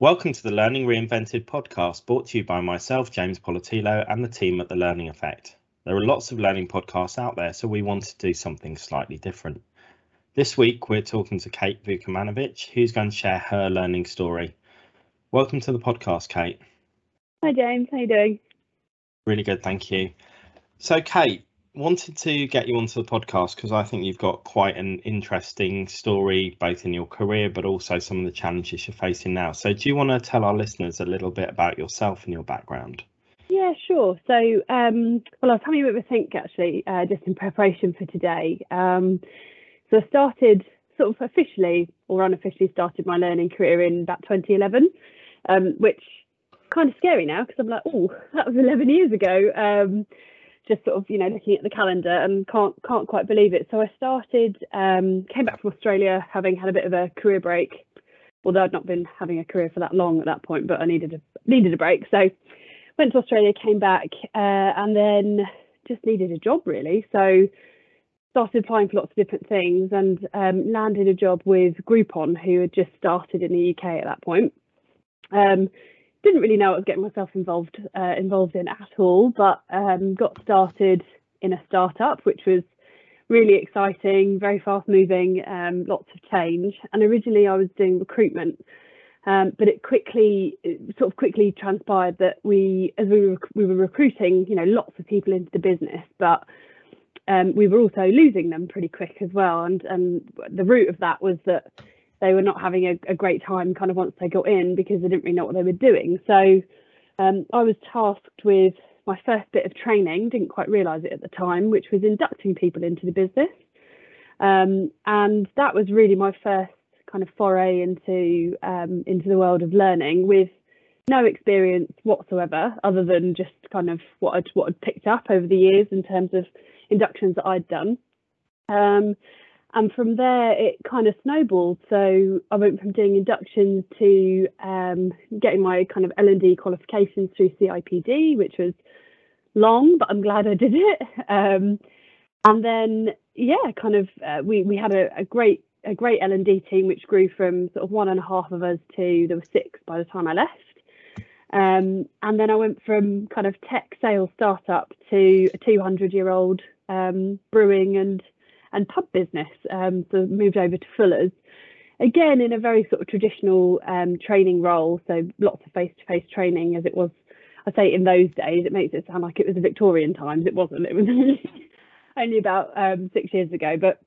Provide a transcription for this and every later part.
Welcome to the Learning Reinvented podcast, brought to you by myself, James Poletyllo, and the team at The Learning Effect. There are lots of learning podcasts out there, so we want to do something slightly different. This week, we're talking to Kate Vukomanovic, who's going to share her learning story. Welcome to the podcast, Kate. Hi, James. How you doing? Really good, thank you. So, Kate, wanted to get you onto the podcast because I think you've got quite an interesting story, both in your career, but also some of the challenges you're facing now. So, do you want to tell our listeners a little bit about yourself and your background? Yeah, sure. So, um, well, I was having a bit of a think actually, uh, just in preparation for today. Um, so, I started sort of officially or unofficially started my learning career in about 2011, um, which kind of scary now because I'm like, oh, that was 11 years ago. Um, just sort of you know looking at the calendar and can't can't quite believe it. So I started, um, came back from Australia having had a bit of a career break, although I'd not been having a career for that long at that point, but I needed a needed a break. So went to Australia, came back, uh, and then just needed a job really. So started applying for lots of different things and um, landed a job with Groupon, who had just started in the UK at that point. Um, didn't really know I was getting myself involved uh, involved in at all, but um, got started in a startup, which was really exciting, very fast moving, um, lots of change. And originally I was doing recruitment, um, but it quickly it sort of quickly transpired that we, as we were we were recruiting, you know, lots of people into the business, but um, we were also losing them pretty quick as well. And and the root of that was that they were not having a, a, great time kind of once they got in because they didn't really know what they were doing. So um, I was tasked with my first bit of training, didn't quite realise it at the time, which was inducting people into the business. Um, and that was really my first kind of foray into um, into the world of learning with no experience whatsoever other than just kind of what I'd what I'd picked up over the years in terms of inductions that I'd done. Um, and from there it kind of snowballed. So i went from doing inductions to um, getting my kind of l&d qualifications through cipd which was long but i'm glad i did it. Um, and then yeah kind of uh, we we had a, a, great a great l&d team which grew from sort of one and a half of us to there were six by the time i left. Um, and then i went from kind of tech sales startup to a 200 year old um, brewing and and pub business. Um, so moved over to Fuller's. Again, in a very sort of traditional um, training role, so lots of face-to-face training, as it was. I say in those days, it makes it sound like it was the Victorian times. It wasn't. It was only about um, six years ago. But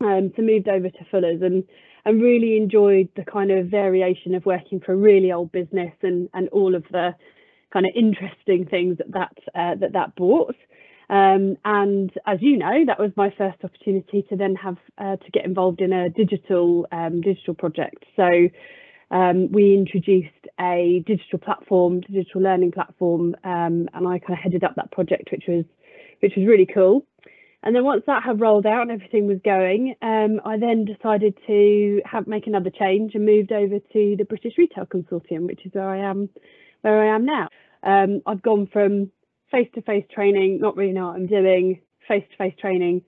um, so moved over to Fuller's and and really enjoyed the kind of variation of working for a really old business and and all of the kind of interesting things that that uh, that that brought. Um, and as you know, that was my first opportunity to then have uh, to get involved in a digital um, digital project. So um, we introduced a digital platform, digital learning platform, um, and I kind of headed up that project, which was which was really cool. And then once that had rolled out and everything was going, um, I then decided to have make another change and moved over to the British Retail Consortium, which is where I am where I am now. Um, I've gone from face-to-face training, not really know what I'm doing, face-to-face training,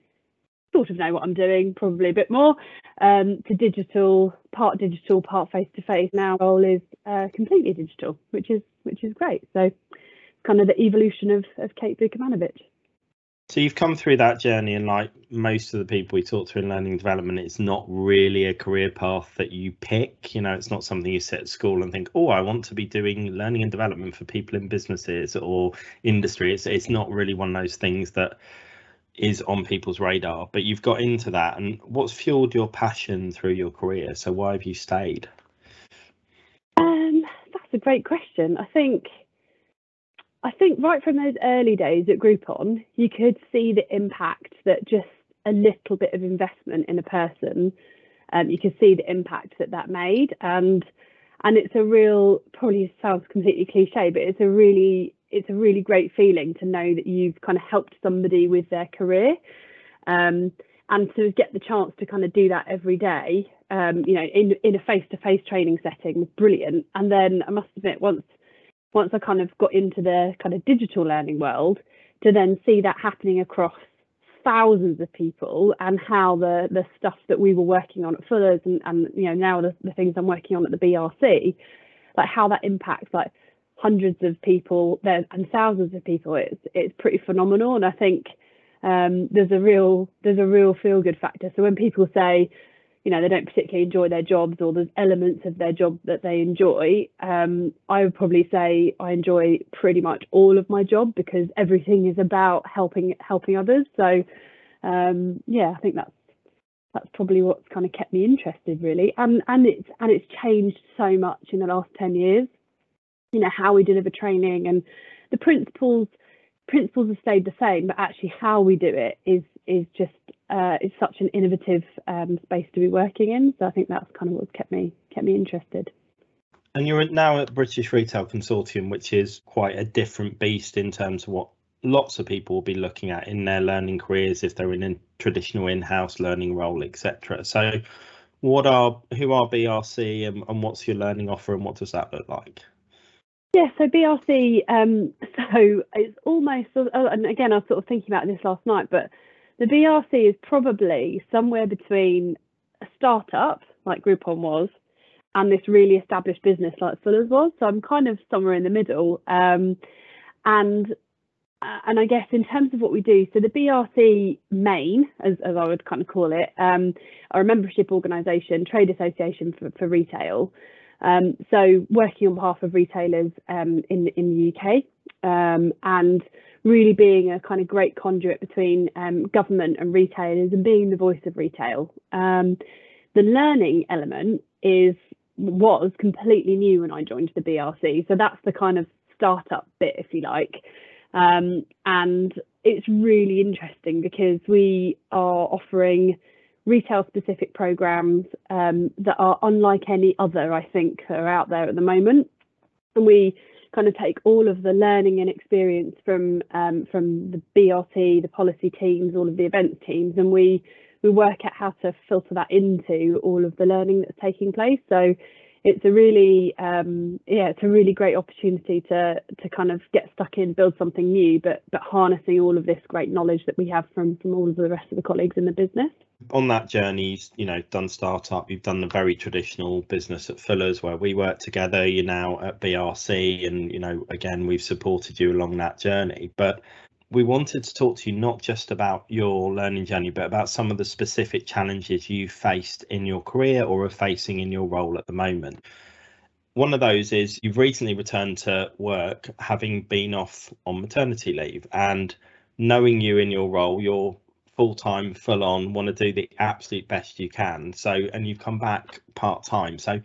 sort of know what I'm doing, probably a bit more, um, to digital, part digital, part face-to-face. Now role is uh, completely digital, which is which is great. So kind of the evolution of, of Kate Vukomanovic. So you've come through that journey, and like most of the people we talk to in learning development, it's not really a career path that you pick. You know, it's not something you sit at school and think, "Oh, I want to be doing learning and development for people in businesses or industry." It's it's not really one of those things that is on people's radar. But you've got into that, and what's fueled your passion through your career? So why have you stayed? Um, that's a great question. I think I think right from those early days at Groupon, you could see the impact that just a little bit of investment in a person, um, you could see the impact that that made, and and it's a real probably sounds completely cliche, but it's a really it's a really great feeling to know that you've kind of helped somebody with their career, um, and to get the chance to kind of do that every day, um, you know, in in a face to face training setting was brilliant. And then I must admit, once once I kind of got into the kind of digital learning world, to then see that happening across thousands of people and how the the stuff that we were working on at Fuller's and, and you know now the, the things I'm working on at the BRC, like how that impacts like hundreds of people there and thousands of people it's it's pretty phenomenal. And i think um, there's a real there's a real feel good factor. So when people say you know they don't particularly enjoy their jobs or there's elements of their job that they enjoy. Um, i would probably say i enjoy pretty much all of my job because everything is about helping helping others. So um, yeah i think that's that's probably what's kind of kept me interested really. And and it's and it's changed so much in the last 10 years. You know how we deliver training and the principles principles have stayed the same but actually how we do it is is just uh, it's such an innovative um, space to be working in. So i think that's kind of what's kept me kept me interested. And you're now at british retail consortium which is quite a different beast in terms of what lots of people will be looking at in their learning careers if they're in a traditional in-house learning role etc so what are who are brc and, and what's your learning offer and what does that look like? Yeah, so BRC, um, so it's almost, and again, I was sort of thinking about this last night, but the BRC is probably somewhere between a startup like Groupon was and this really established business like Fuller's was. So I'm kind of somewhere in the middle. Um, and uh, and I guess in terms of what we do, so the BRC main, as, as I would kind of call it, um, are a membership organisation, trade association for, for retail. Um, so working on behalf of retailers um, in in the UK um, and really being a kind of great conduit between um, government and retailers and being the voice of retail. Um, the learning element is was completely new when I joined the BRC, so that's the kind of startup bit, if you like. Um, and it's really interesting because we are offering retail specific programs um, that are unlike any other, I think, are out there at the moment. And we kind of take all of the learning and experience from um, from the BRC, the policy teams, all of the events teams, and we we work out how to filter that into all of the learning that's taking place. So it's a really um, yeah it's a really great opportunity to to kind of get stuck in build something new but but harnessing all of this great knowledge that we have from from all of the rest of the colleagues in the business on that journey you know done startup you've done the very traditional business at fuller's where we work together you're now at brc and you know again we've supported you along that journey but we wanted to talk to you not just about your learning journey, but about some of the specific challenges you faced in your career or are facing in your role at the moment. One of those is you've recently returned to work having been off on maternity leave and knowing you in your role, you're full time, full on, want to do the absolute best you can. So, and you've come back part time. So,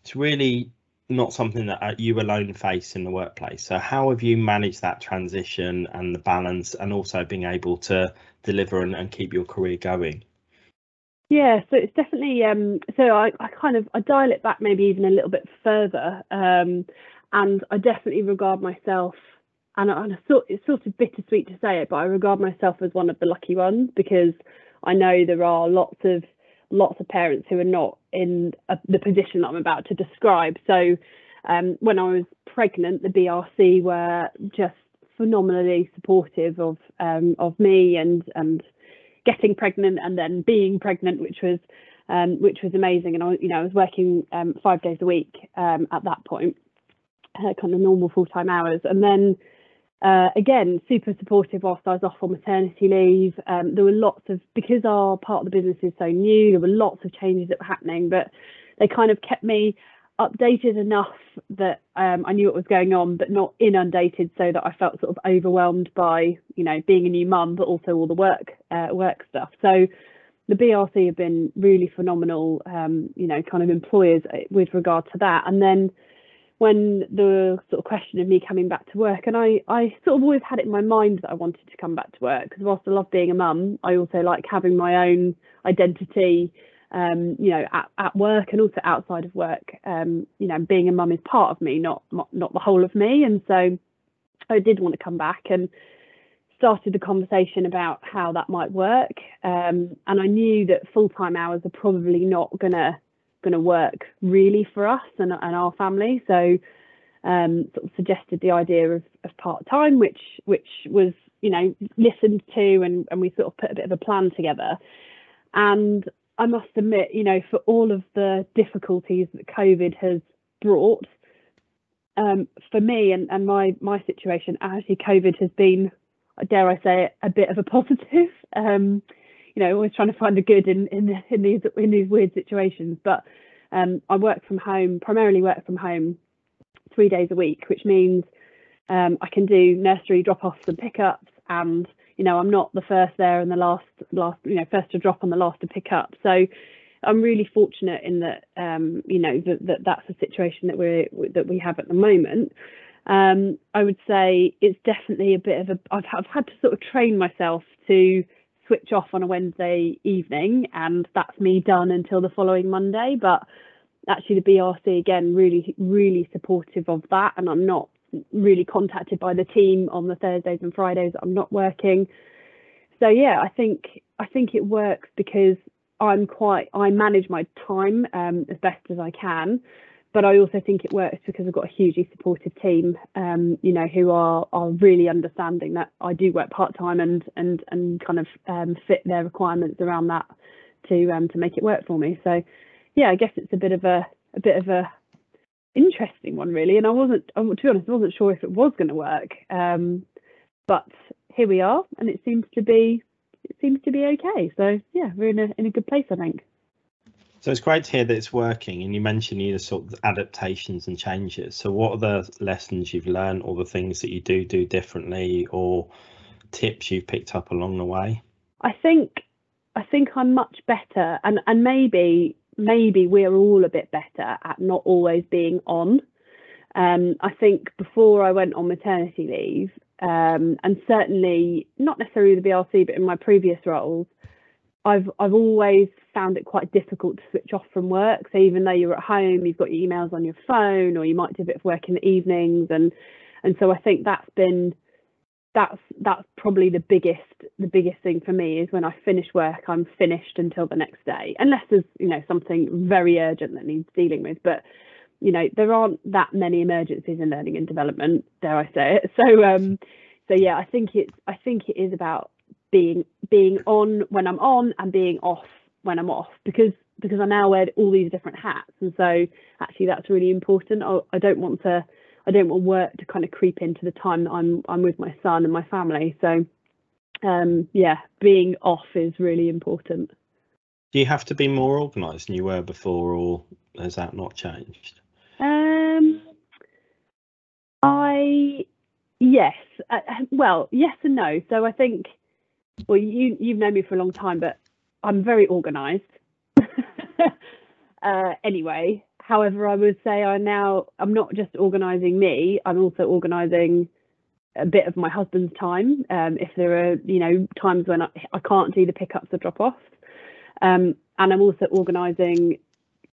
it's really not something that uh, you alone face in the workplace. So, how have you managed that transition and the balance, and also being able to deliver and, and keep your career going? Yeah, so it's definitely um, so I, I kind of I dial it back maybe even a little bit further, um, and I definitely regard myself, and, I, and I thought it's sort of bittersweet to say it, but I regard myself as one of the lucky ones because I know there are lots of lots of parents who are not in a, the position that I'm about to describe. So um, when I was pregnant, the BRC were just phenomenally supportive of um, of me and and getting pregnant and then being pregnant, which was um, which was amazing. And I you know I was working um, five days a week um, at that point, uh, kind of normal full time hours, and then uh, again, super supportive whilst I was off on maternity leave. Um, there were lots of, because our part of the business is so new, there were lots of changes that were happening, but they kind of kept me updated enough that um, I knew what was going on, but not inundated so that I felt sort of overwhelmed by, you know, being a new mum, but also all the work, uh, work stuff. So the BRC have been really phenomenal, um, you know, kind of employers uh, with regard to that. And then when the sort of question of me coming back to work and I, I sort of always had it in my mind that I wanted to come back to work because whilst I love being a mum I also like having my own identity um, you know at, at work and also outside of work. Um, you know being a mum is part of me not, not the whole of me. And so I did want to come back and started the conversation about how that might work. Um, and I knew that full-time hours are probably not gonna going to work really for us and, and our family. So um, sort of suggested the idea of, of part time, which which was you know listened to and, and we sort of put a bit of a plan together. And I must admit, you know, for all of the difficulties that COVID has brought, um, for me and, and my my situation, actually, COVID has been, dare I say, it, a bit of a positive. Um, you know, always trying to find the good in in, in these in these weird situations. But um, I work from home, primarily work from home, three days a week, which means um, I can do nursery drop-offs and pickups, and you know, I'm not the first there and the last last you know first to drop and the last to pick up. So I'm really fortunate in that um, you know that, that that's the situation that we're that we have at the moment. Um, I would say it's definitely a bit of a I've, I've had to sort of train myself to switch off on a Wednesday evening, and that's me done until the following Monday. But actually, the BRC again really really supportive of that, and I'm not really contacted by the team on the Thursdays and Fridays I'm not working. So yeah, I think I think it works because I'm quite I manage my time um, as best as I can, but I also think it works because I've got a hugely supportive team, um, you know, who are are really understanding that I do work part time and and and kind of um, fit their requirements around that to um, to make it work for me. So yeah, I guess it's a bit of a a bit of a interesting one really, and I wasn't to be honest, I wasn't sure if it was going to work, um, but here we are, and it seems to be it seems to be okay. So yeah, we're in a in a good place, I think. So it's great to hear that it's working, and you mentioned you know, sort of adaptations and changes. So what are the lessons you've learned, or the things that you do do differently, or tips you've picked up along the way? I think I think I'm much better, and and maybe maybe we're all a bit better at not always being on. Um, I think before I went on maternity leave, um, and certainly not necessarily the BRC, but in my previous roles, I've I've always found it quite difficult to switch off from work. So even though you're at home, you've got your emails on your phone, or you might do a bit of work in the evenings, and and so I think that's been that's that's probably the biggest the biggest thing for me is when I finish work, I'm finished until the next day, unless there's you know something very urgent that needs dealing with. But you know there aren't that many emergencies in learning and development dare i say it so um so yeah i think it's i think it is about being being on when i'm on and being off when i'm off because because i now wear all these different hats. And so actually that's really important. I, I don't want to i don't want work to kind of creep into the time that i'm i'm with my son and my family. So um yeah being off is really important. Do you have to be more organized than you were before or has that not changed? Um, I yes, uh, well, yes and no. So I think, well, you you've known me for a long time, but I'm very organised. uh, anyway, however, I would say I now I'm not just organising me. I'm also organising a bit of my husband's time. Um, if there are you know times when I, I can't do the pickups or drop offs, um, and I'm also organising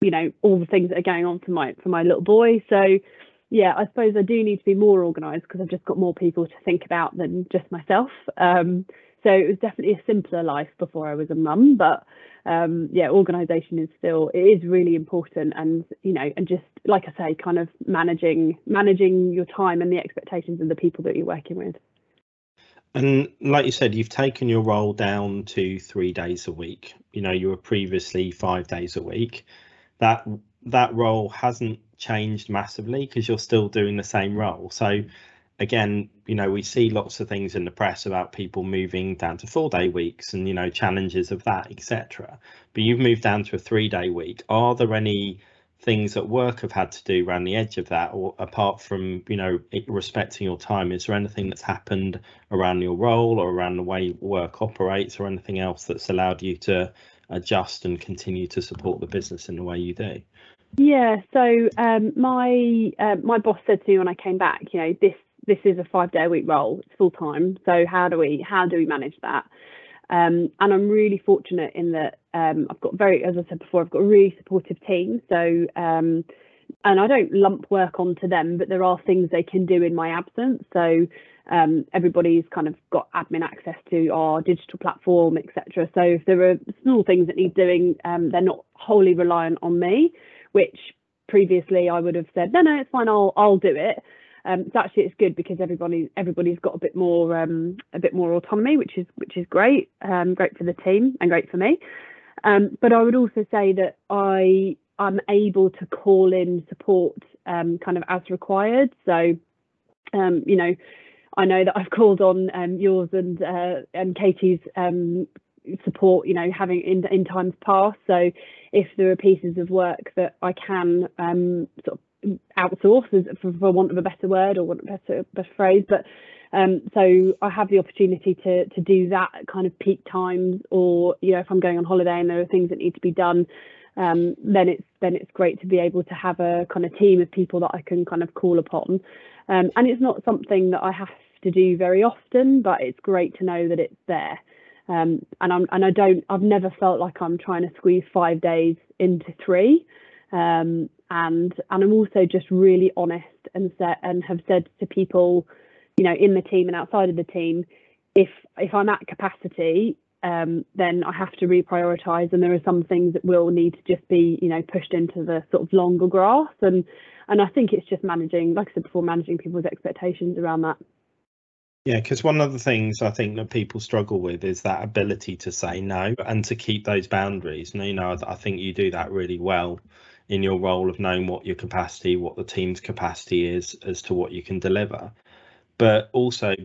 you know all the things that are going on for my for my little boy so yeah i suppose i do need to be more organized because i've just got more people to think about than just myself um, so it was definitely a simpler life before i was a mum but um, yeah organization is still it is really important and you know and just like i say kind of managing managing your time and the expectations of the people that you're working with and like you said, you've taken your role down to three days a week. You know, you were previously five days a week that that role hasn't changed massively because you're still doing the same role. So again, you know, we see lots of things in the press about people moving down to four day weeks and you know challenges of that, etc. But you've moved down to a three day week. Are there any things that work have had to do around the edge of that, or apart from you know respecting your time, is there anything that's happened around your role or around the way work operates, or anything else that's allowed you to adjust and continue to support the business in the way you do? Yeah, so um, my uh, my boss said to me when I came back, you know, this this is a five day a week role, it's full time. So how do we how do we manage that? Um, and I'm really fortunate in that um, I've got very, as I said before, I've got a really supportive team. So um, and I don't lump work onto them, but there are things they can do in my absence. So um, everybody's kind of got admin access to our digital platform, etc. So if there are small things that need doing, um, they're not wholly reliant on me, which previously I would have said, no, no, it's fine, I'll I'll do it. Um, actually, it's good because everybody everybody's got a bit more um, a bit more autonomy, which is which is great, um, great for the team and great for me. Um, but I would also say that I I'm able to call in support um, kind of as required. So, um, you know, I know that I've called on yours and uh, and Katie's support, you know, having in in times past. So, if there are pieces of work that I can um, sort of outsource, for, for want of a better word or a better better phrase, but um, so I have the opportunity to to do that at kind of peak times, or you know, if I'm going on holiday and there are things that need to be done, um, then it's then it's great to be able to have a kind of team of people that I can kind of call upon. Um, and it's not something that I have to do very often, but it's great to know that it's there. Um, and I'm and I don't I've never felt like I'm trying to squeeze five days into three. Um, and and I'm also just really honest and set and have said to people, you know, in the team and outside of the team, if if I'm at capacity, um, then I have to reprioritize, and there are some things that will need to just be, you know, pushed into the sort of longer grass. And and I think it's just managing, like I said before, managing people's expectations around that. Yeah, because one of the things I think that people struggle with is that ability to say no and to keep those boundaries. And you know, I think you do that really well in your role of knowing what your capacity, what the team's capacity is, as to what you can deliver. But also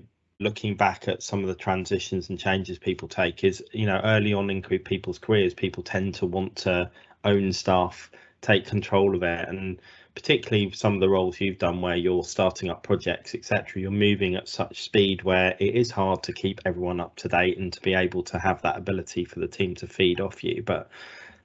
looking back at some of the transitions and changes people take is, you know, early on in people's careers, people tend to want to own stuff, take control of it, and particularly some of the roles you've done where you're starting up projects etc you're moving at such speed where it is hard to keep everyone up to date and to be able to have that ability for the team to feed off you but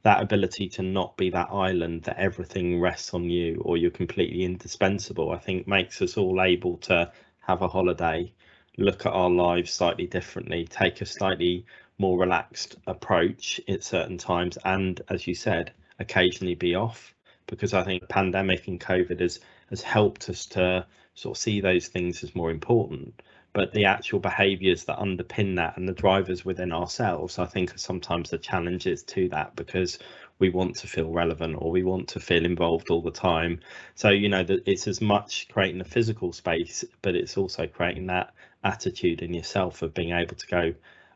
that ability to not be that island that everything rests on you or you're completely indispensable i think makes us all able to have a holiday look at our lives slightly differently take a slightly more relaxed approach at certain times and as you said occasionally be off because I think pandemic and COVID has has helped us to sort of see those things as more important. But the actual behaviours that underpin that and the drivers within ourselves, I think, are sometimes the challenges to that because we want to feel relevant or we want to feel involved all the time. So you know that it's as much creating a physical space, but it's also creating that attitude in yourself of being able to go.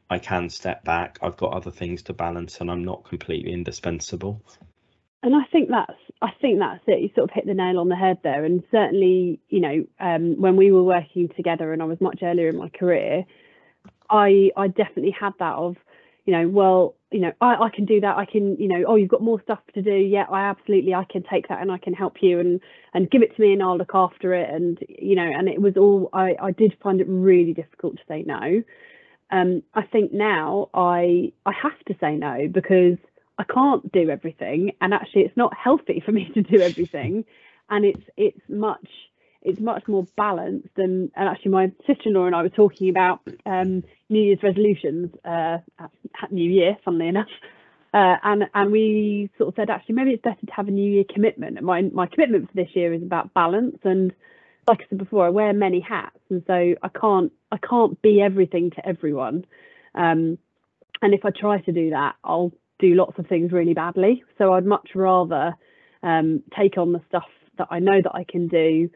I can step back. I've got other things to balance, and I'm not completely indispensable and I think that's I think that's it. You sort of hit the nail on the head there. And certainly, you know, um, when we were working together, and I was much earlier in my career, I I definitely had that of, you know, well, you know, I, I can do that. I can, you know, oh, you've got more stuff to do. Yeah, I absolutely I can take that and I can help you and and give it to me and I'll look after it. And you know, and it was all I I did find it really difficult to say no. Um, I think now I I have to say no because I can't do everything, and actually, it's not healthy for me to do everything, and it's it's much it's much more balanced. And, and actually, my sister-in-law and I were talking about um, New Year's resolutions uh, at, at, New Year, funnily enough. Uh, and and we sort of said actually maybe it's better to have a New Year commitment. And my my commitment for this year is about balance and like I said before, I wear many hats, and so I can't I can't be everything to everyone. Um, and if I try to do that, I'll do lots of things really badly. So I'd much rather um, take on the stuff that I know that I can do,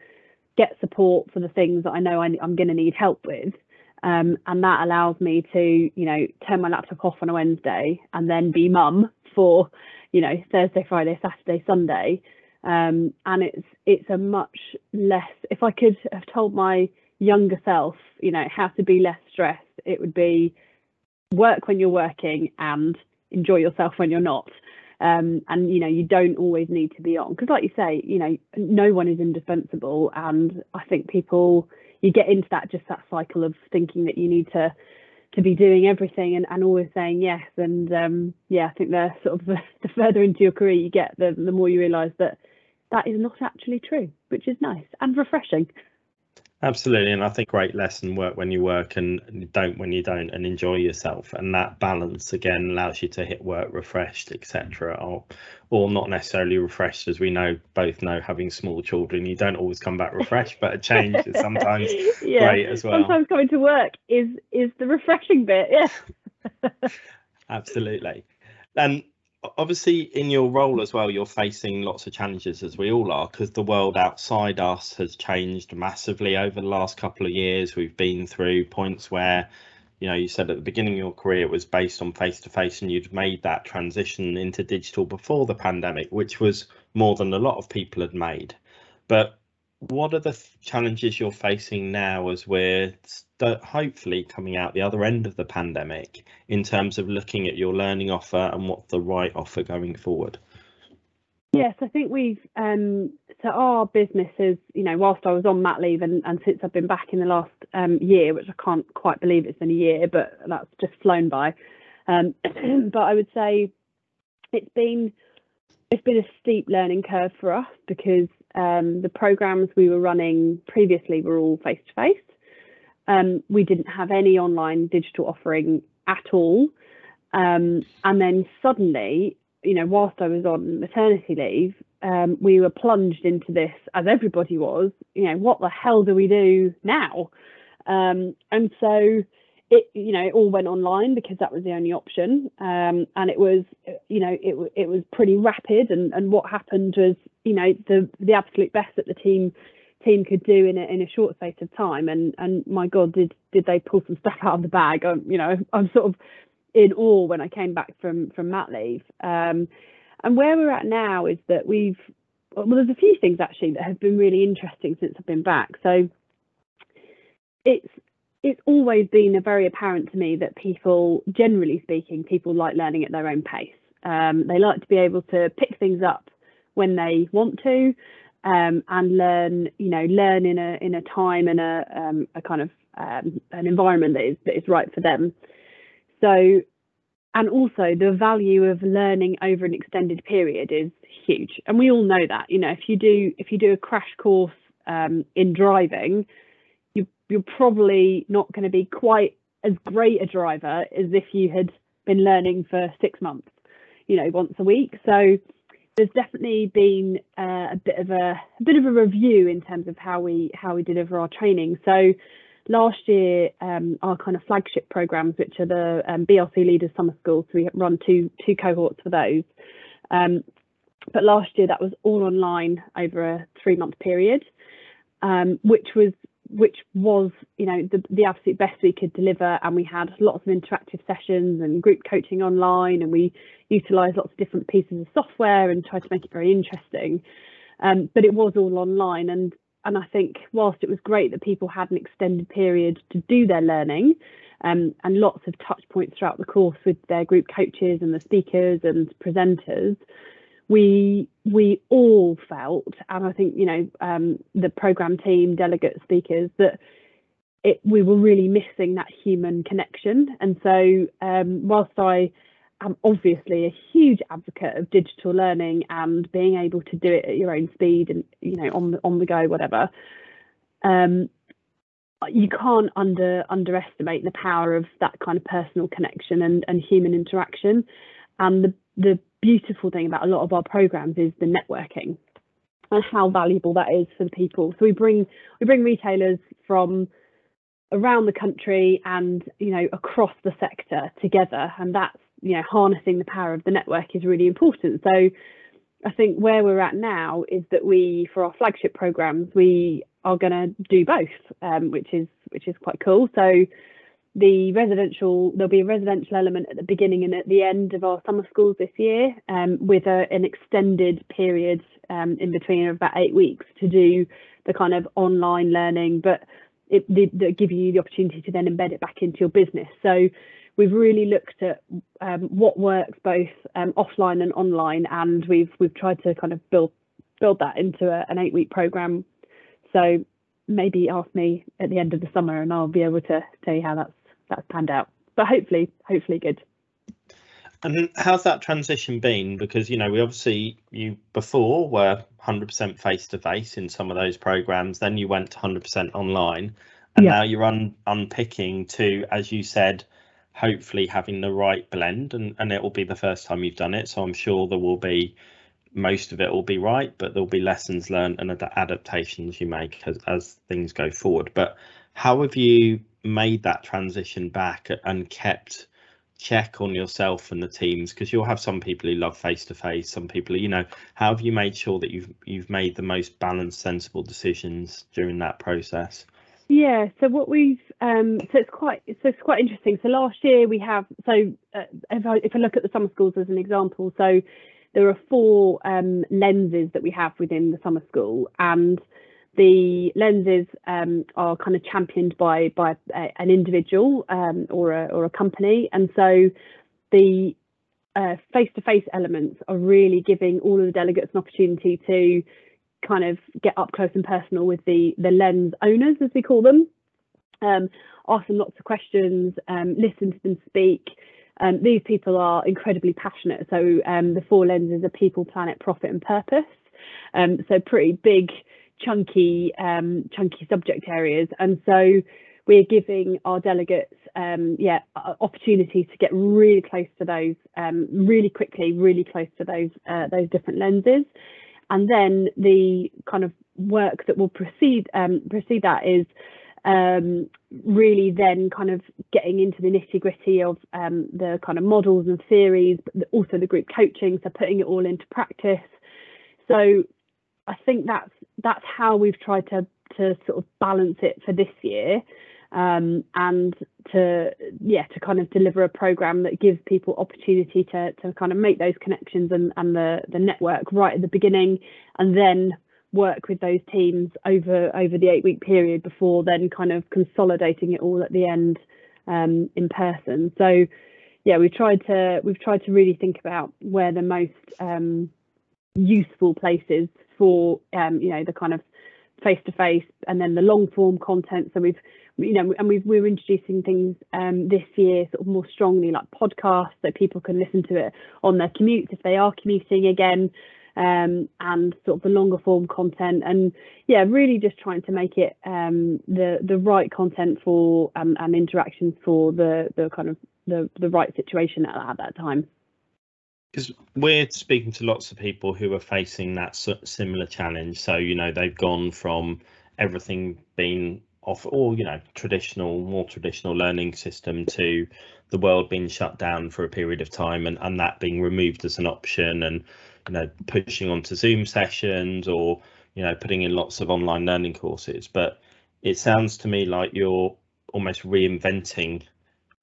get support for the things that I know I, am going to need help with. Um, and that allows me to, you know, turn my laptop off on a Wednesday and then be mum for, you know, Thursday, Friday, Saturday, Sunday. Um, and it's it's a much less. If I could have told my younger self, you know, how to be less stressed, it would be work when you're working and enjoy yourself when you're not. Um, and you know you don't always need to be on because like you say you know no one is indispensable. And i think people you get into that just that cycle of thinking that you need to to be doing everything and, and always saying yes. And um, yeah i think the sort of the, the further into your career you get the, the more you realize that that is not actually true which is nice and refreshing Absolutely, and I think great lesson work when you work and don't when you don't, and enjoy yourself. And that balance again allows you to hit work refreshed, etc. Or, or not necessarily refreshed, as we know both know. Having small children, you don't always come back refreshed, but a change is sometimes yeah, great as well. Sometimes coming to work is is the refreshing bit. Yeah. Absolutely, and obviously in your role as well you're facing lots of challenges as we all are because the world outside us has changed massively over the last couple of years. We've been through points where you know you said at the beginning of your career it was based on face to face and you'd made that transition into digital before the pandemic which was more than a lot of people had made. But what are the challenges you're facing now as we're hopefully coming out the other end of the pandemic in terms of looking at your learning offer and what's the right offer going forward Yes, I think we've um, so our business is, you know, whilst I was on mat leave and, and since I've been back in the last um, year, which I can't quite believe it's been a year, but that's just flown by. Um, but I would say it's been it's been a steep learning curve for us because um, the programs we were running previously were all face to face. We didn't have any online digital offering at all, um, and then suddenly you know, whilst I was on maternity leave, um, we were plunged into this, as everybody was. You know, what the hell do we do now? Um, and so it, you know, it all went online because that was the only option. Um, and it was, you know, it it was pretty rapid. And and what happened was, you know, the the absolute best that the team team could do in a in a short space of time. And and my God, did did they pull some stuff out of the bag? I'm, you know, I'm sort of in awe when I came back from from mat leave. Um, and where we're at now is that we've well, there's a few things actually that have been really interesting since I've been back. So it's it's always been very apparent to me that people, generally speaking, people like learning at their own pace. Um, they like to be able to pick things up when they want to, um, and learn, you know, learn in a in a time and a um, a kind of um, an environment that is that is right for them. So, and also the value of learning over an extended period is huge, and we all know that. You know, if you do if you do a crash course um, in driving, you're probably not going to be quite as great a driver as if you had been learning for six months, you know, once a week. So there's definitely been uh, a bit of a, a, bit of a review in terms of how we how we deliver our training. So last year, um, our kind of flagship programs, which are the um, BRC Leaders Summer Schools, so we run two two cohorts for those. Um, but last year, that was all online over a three month period, um, which was which was you know the, the absolute best we could deliver. And we had lots of interactive sessions and group coaching online and we utilized lots of different pieces of software and tried to make it very interesting. Um, but it was all online. And and I think whilst it was great that people had an extended period to do their learning um, and lots of touch points throughout the course with their group coaches and the speakers and presenters, we we all felt, and I think you know um, the program team, delegate speakers, that it we were really missing that human connection. And so um, whilst I am obviously a huge advocate of digital learning and being able to do it at your own speed and you know on the on the go whatever um, you can't under underestimate the power of that kind of personal connection and and human interaction and the the beautiful thing about a lot of our programs is the networking and how valuable that is for the people. So we bring we bring retailers from around the country and you know across the sector together and that's you know harnessing the power of the network is really important. So i think where we're at now is that we for our flagship programs we are going to do both um, which is which is quite cool. So the residential there'll be a residential element at the beginning and at the end of our summer schools this year um, with a, an extended period um, in between of about eight weeks to do the kind of online learning but it, give you the opportunity to then embed it back into your business so we've really looked at um, what works both um, offline and online, and we've we've tried to kind of build build that into a, an eight week program. So maybe ask me at the end of the summer, and I'll be able to tell you how that's that's panned out. But hopefully, hopefully good. And how's that transition been? Because you know, we obviously you before were 100% face to face in some of those programs, then you went 100% online, and yeah. now you're un- unpicking to, as you said, hopefully having the right blend and, and it will be the first time you've done it so i'm sure there will be most of it will be right but there'll be lessons learned and adaptations you make as, as things go forward but how have you made that transition back and kept check on yourself and the teams because you'll have some people who love face to face some people you know how have you made sure that you've you've made the most balanced sensible decisions during that process Yeah, so what we've um, so it's quite so it's quite interesting. So last year we have so uh, if I if I look at the summer schools as an example, so there are four um, lenses that we have within the summer school, and the lenses um, are kind of championed by by a, an individual um, or a or a company, and so the uh, face-to-face elements are really giving all of the delegates an opportunity to kind of get up close and personal with the the lens owners, as we call them, um, ask them lots of questions, um, listen to them speak. Um, these people are incredibly passionate. So um, the four lenses are people, planet, profit, and purpose. So pretty big, chunky, um, chunky subject areas. And so we're giving our delegates, um, yeah, opportunity to get really close to those, um, really quickly, really close to those uh, those different lenses. And then the kind of work that will precede um, precede that is um, really then kind of getting into the nitty gritty of um, the kind of models and theories, but also the group coaching, so putting it all into practice. So I think that's that's how we've tried to to sort of balance it for this year um, and to yeah to kind of deliver a program that gives people opportunity to to kind of make those connections and and the the network right at the beginning and then work with those teams over over the eight week period before then kind of consolidating it all at the end um, in person. So yeah we've tried to we've tried to really think about where the most um, useful places for um, you know the kind of face to face and then the long form content so we've you know, and we we're introducing things um, this year sort of more strongly, like podcasts, so people can listen to it on their commutes if they are commuting again, um, and sort of the longer form content, and yeah, really just trying to make it um, the the right content for um, and interactions for the the kind of the the right situation at, at that time. Because we're speaking to lots of people who are facing that similar challenge. So you know they've gone from everything being off, or you know traditional more traditional learning system to the world being shut down for a period of time and, and that being removed as an option and you know pushing onto zoom sessions or you know putting in lots of online learning courses but it sounds to me like you're almost reinventing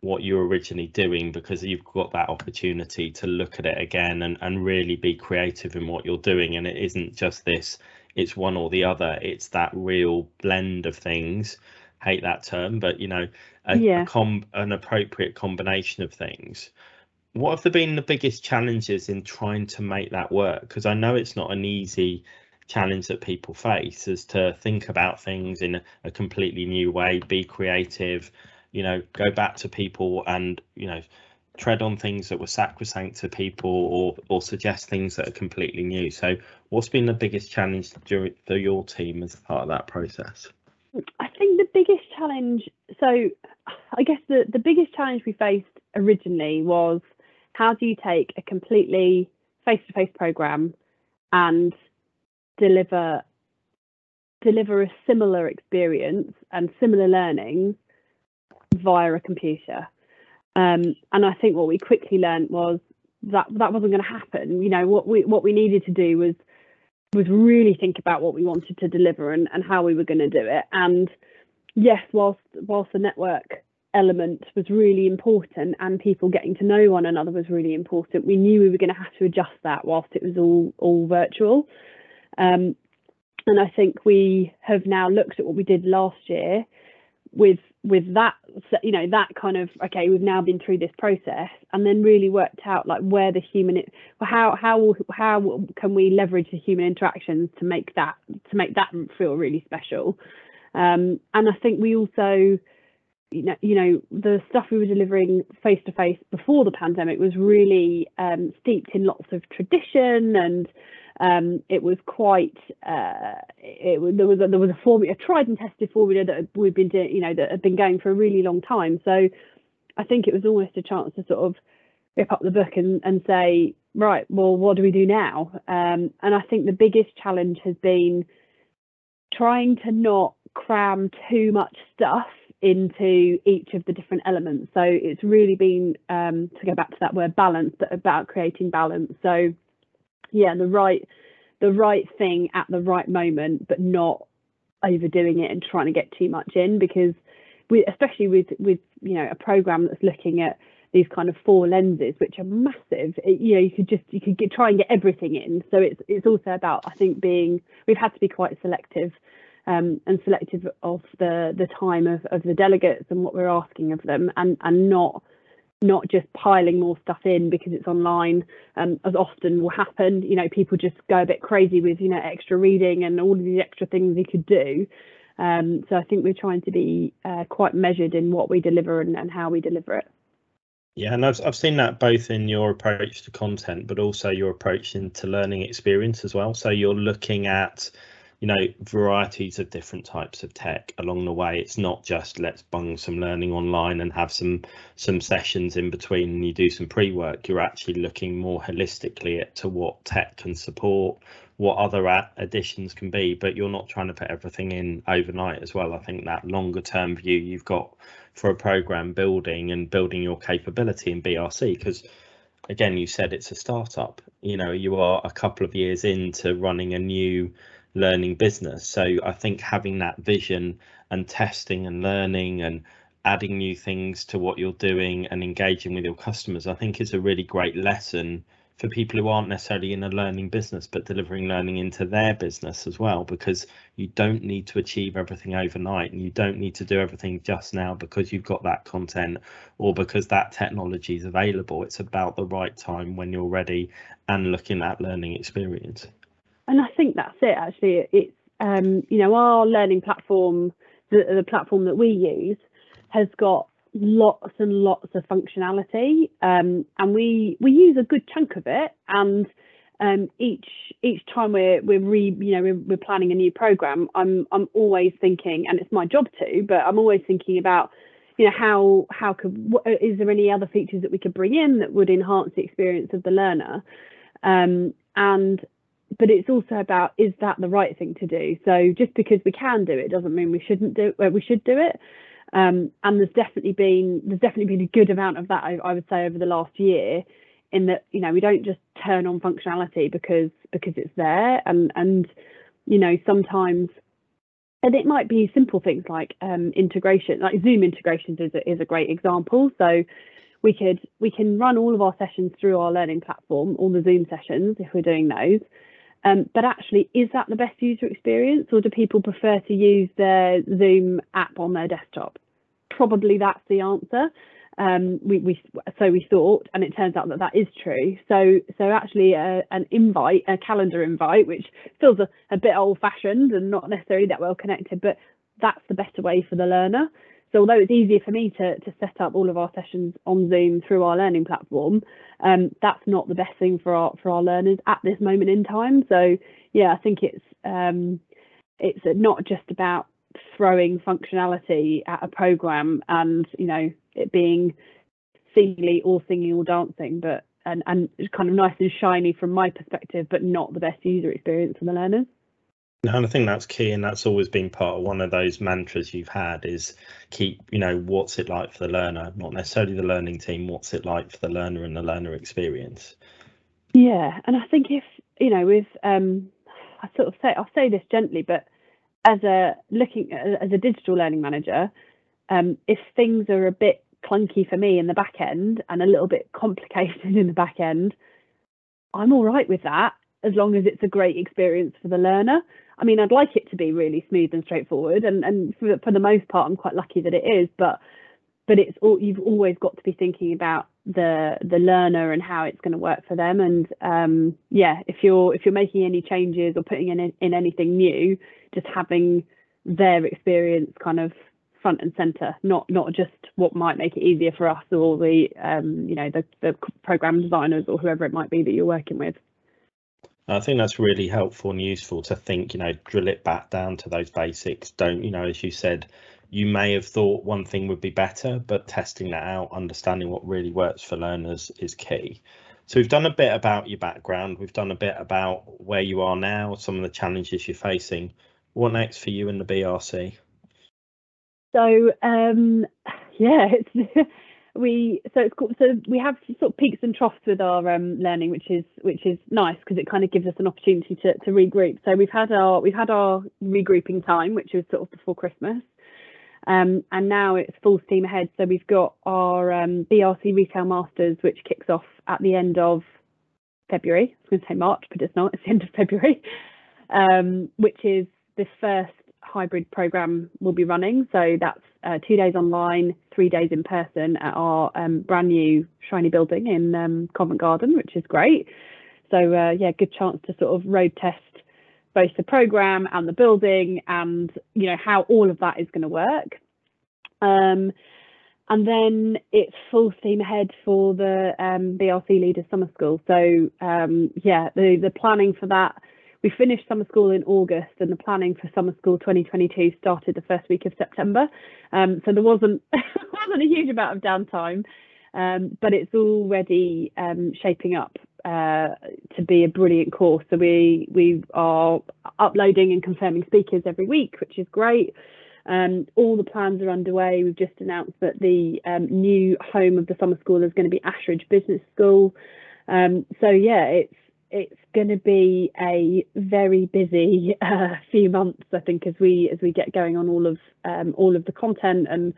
what you're originally doing because you've got that opportunity to look at it again and, and really be creative in what you're doing and it isn't just this it's one or the other. It's that real blend of things. Hate that term, but you know, a, yeah. a com- an appropriate combination of things. What have there been the biggest challenges in trying to make that work? Because I know it's not an easy challenge that people face is to think about things in a completely new way, be creative, you know, go back to people and, you know, tread on things that were sacrosanct to people or or suggest things that are completely new. So what's been the biggest challenge during for your team as part of that process? I think the biggest challenge so I guess the, the biggest challenge we faced originally was how do you take a completely face-to-face program and deliver deliver a similar experience and similar learning via a computer um, and I think what we quickly learned was that that wasn't going to happen. You know, what we what we needed to do was was really think about what we wanted to deliver and, and how we were going to do it. And yes, whilst whilst the network element was really important and people getting to know one another was really important, we knew we were going to have to adjust that whilst it was all all virtual. Um, and I think we have now looked at what we did last year with with that you know that kind of okay we've now been through this process and then really worked out like where the human how how how can we leverage the human interactions to make that to make that feel really special? Um, and i think we also you know, you know the stuff we were delivering face to face before the pandemic was really um, steeped in lots of tradition and um, it was quite uh, it, there was a, there was a formula, a tried and tested formula that we've been doing, you know, that had been going for a really long time. So I think it was almost a chance to sort of rip up the book and, and say, right, well, what do we do now? Um, and I think the biggest challenge has been trying to not cram too much stuff into each of the different elements. So it's really been um, to go back to that word balance, but about creating balance. So yeah the right the right thing at the right moment but not overdoing it and trying to get too much in because we, especially with with you know a program that's looking at these kind of four lenses which are massive it, you know you could just you could get, try and get everything in. So it's it's also about i think being we've had to be quite selective um, and selective of the the time of, of the delegates and what we're asking of them and and not not just piling more stuff in because it's online um, as often will happen. You know people just go a bit crazy with you know extra reading and all of these extra things you could do. Um, so i think we're trying to be uh, quite measured in what we deliver and, and how we deliver it. Yeah, and I've I've seen that both in your approach to content, but also your approach into learning experience as well. So you're looking at, you know, varieties of different types of tech along the way. It's not just let's bung some learning online and have some some sessions in between and you do some pre-work. You're actually looking more holistically at to what tech can support, what other additions can be, but you're not trying to put everything in overnight as well. I think that longer term view you've got for a program building and building your capability in BRC because again you said it's a startup you know you are a couple of years into running a new learning business. So i think having that vision and testing and learning and adding new things to what you're doing and engaging with your customers i think is a really great lesson for people who aren't necessarily in a learning business but delivering learning into their business as well because you don't need to achieve everything overnight and you don't need to do everything just now because you've got that content or because that technology is available. It's about the right time when you're ready and looking at learning experience and i think that's it actually. It's um, you know our learning platform the, the platform that we use has got lots and lots of functionality um, and we we use a good chunk of it. And um, each each time we're we're re you know we're, we're planning a new program I'm I'm always thinking and it's my job to but I'm always thinking about you know how how could what, is there any other features that we could bring in that would enhance the experience of the learner? Um, and but it's also about is that the right thing to do? So just because we can do it doesn't mean we shouldn't do uh, we should do it. Um, and there's definitely been there's definitely been a good amount of that I, I, would say over the last year in that you know we don't just turn on functionality because because it's there. And and you know sometimes and it might be simple things like um, integration like zoom integrations is a, is a great example. So we could we can run all of our sessions through our learning platform all the zoom sessions if we're doing those um, but actually, is that the best user experience, or do people prefer to use their Zoom app on their desktop? probably that's the answer. Um, we, we so we thought, and it turns out that that is true. So so actually, uh, an invite, a calendar invite, which feels a, a bit old-fashioned and not necessarily that well connected, but that's the better way for the learner. So although it's easier for me to, to set up all of our sessions on Zoom through our learning platform, um, that's not the best thing for our for our learners at this moment in time. So yeah, I think it's um, it's not just about throwing functionality at a program and you know it being singly or singing or dancing but and and kind of nice and shiny from my perspective but not the best user experience for the learners and I think that's key, and that's always been part of one of those mantras you've had is keep, you know, what's it like for the learner, not necessarily the learning team, what's it like for the learner and the learner experience. Yeah, and I think if you know, with um, I sort of say I'll say this gently, but as a looking as a digital learning manager, um, if things are a bit clunky for me in the back end and a little bit complicated in the back end, I'm all right with that as long as it's a great experience for the learner. I mean, I'd like it to be really smooth and straightforward, and and for, for the most part, I'm quite lucky that it is. But but it's all you've always got to be thinking about the the learner and how it's going to work for them. And um, yeah, if you're if you're making any changes or putting in in anything new, just having their experience kind of front and center, not not just what might make it easier for us or the um, you know the, the program designers or whoever it might be that you're working with. I think that's really helpful and useful to think, you know, drill it back down to those basics. Don't, you know, as you said, you may have thought one thing would be better, but testing that out, understanding what really works for learners is key. So we've done a bit about your background, we've done a bit about where you are now, some of the challenges you're facing. What next for you in the BRC? So um, yeah, it's we so it's cool. so we have sort of peaks and troughs with our um, learning, which is which is nice because it kind of gives us an opportunity to to regroup. So we've had our we've had our regrouping time, which was sort of before Christmas, um, and now it's full steam ahead. So we've got our um, BRC Retail Masters, which kicks off at the end of February. I was going to say March, but it's not. It's the end of February, um, which is the first hybrid program we'll be running. So that's uh, two days online, three days in person at our um, brand new shiny building in um, Covent Garden, which is great. So uh, yeah, good chance to sort of road test both the program and the building and you know how all of that is going to work. Um, and then it's full steam ahead for the um, BRC Leaders Summer School. So um, yeah, the the planning for that we finished summer school in August and the planning for summer school 2022 started the first week of September. Um, so there wasn't wasn't a huge amount of downtime, um, but it's already um, shaping up uh, to be a brilliant course. So we we are uploading and confirming speakers every week, which is great. Um, all the plans are underway. We've just announced that the um, new home of the summer school is going to be Ashridge Business School. Um, so yeah, it's it's going to be a very busy uh, few months, I think, as we as we get going on all of um, all of the content and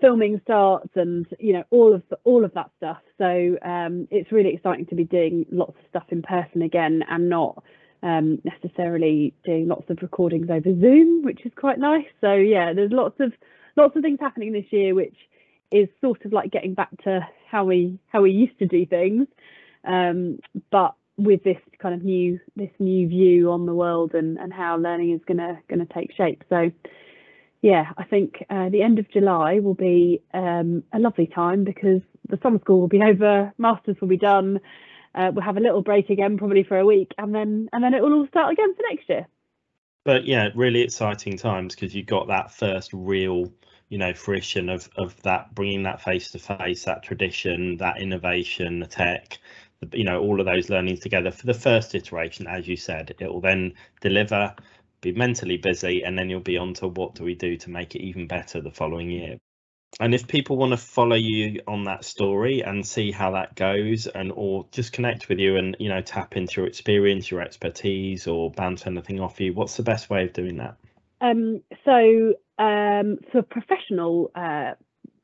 filming starts and you know all of the, all of that stuff. So um, it's really exciting to be doing lots of stuff in person again and not um, necessarily doing lots of recordings over Zoom, which is quite nice. So yeah, there's lots of lots of things happening this year, which is sort of like getting back to how we how we used to do things. Um, but with this kind of new this new view on the world and and how learning is gonna gonna take shape. So yeah, I think uh, the end of July will be um, a lovely time because the summer school will be over, masters will be done. Uh, we'll have a little break again, probably for a week, and then and then it will all start again for next year. But yeah, really exciting times because you got that first real, you know, fruition of of that bringing that face to face, that tradition, that innovation, the tech, you know all of those learnings together for the first iteration as you said it will then deliver be mentally busy and then you'll be on to what do we do to make it even better the following year. And if people want to follow you on that story and see how that goes and or just connect with you and you know tap into your experience your expertise or bounce anything off you what's the best way of doing that? Um, so um, for professional uh,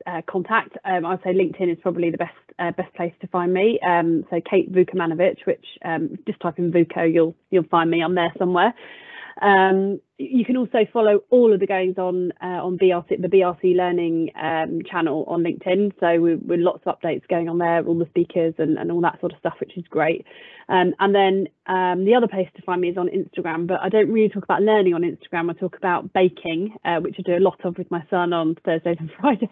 uh, contact, um, I'd say LinkedIn is probably the best uh, best place to find me. Um, so Kate Vukomanovic, which um, just type in Vuko, you'll you'll find me. I'm there somewhere. Um, you can also follow all of the goings on uh, on BRC, the BRC Learning um, channel on LinkedIn. So we, with lots of updates going on there, all the speakers and, and all that sort of stuff, which is great. Um, and then um, the other place to find me is on Instagram, but I don't really talk about learning on Instagram. I talk about baking, uh, which I do a lot of with my son on Thursdays and Fridays.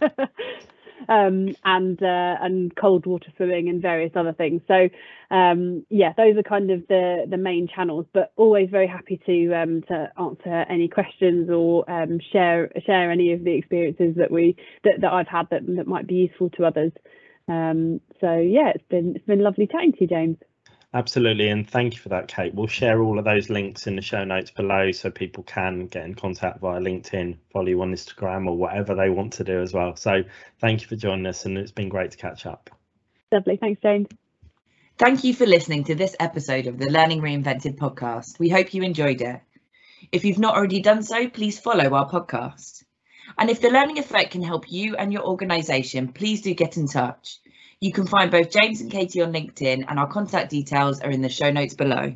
um, and uh, and cold water swimming and various other things. So um, yeah, those are kind of the the main channels. But always very happy to um, to answer any questions or um, share share any of the experiences that we that, that I've had that that might be useful to others. Um, so yeah, it's been it's been lovely chatting to you, James. Absolutely, and thank you for that, Kate. We'll share all of those links in the show notes below so people can get in contact via LinkedIn, follow you on Instagram, or whatever they want to do as well. So thank you for joining us, and it's been great to catch up. Lovely. Thanks, Jane. Thank you for listening to this episode of the Learning Reinvented podcast. We hope you enjoyed it. If you've not already done so, please follow our podcast. And if the learning effect can help you and your organisation, please do get in touch. You can find both James and Katie on LinkedIn, and our contact details are in the show notes below.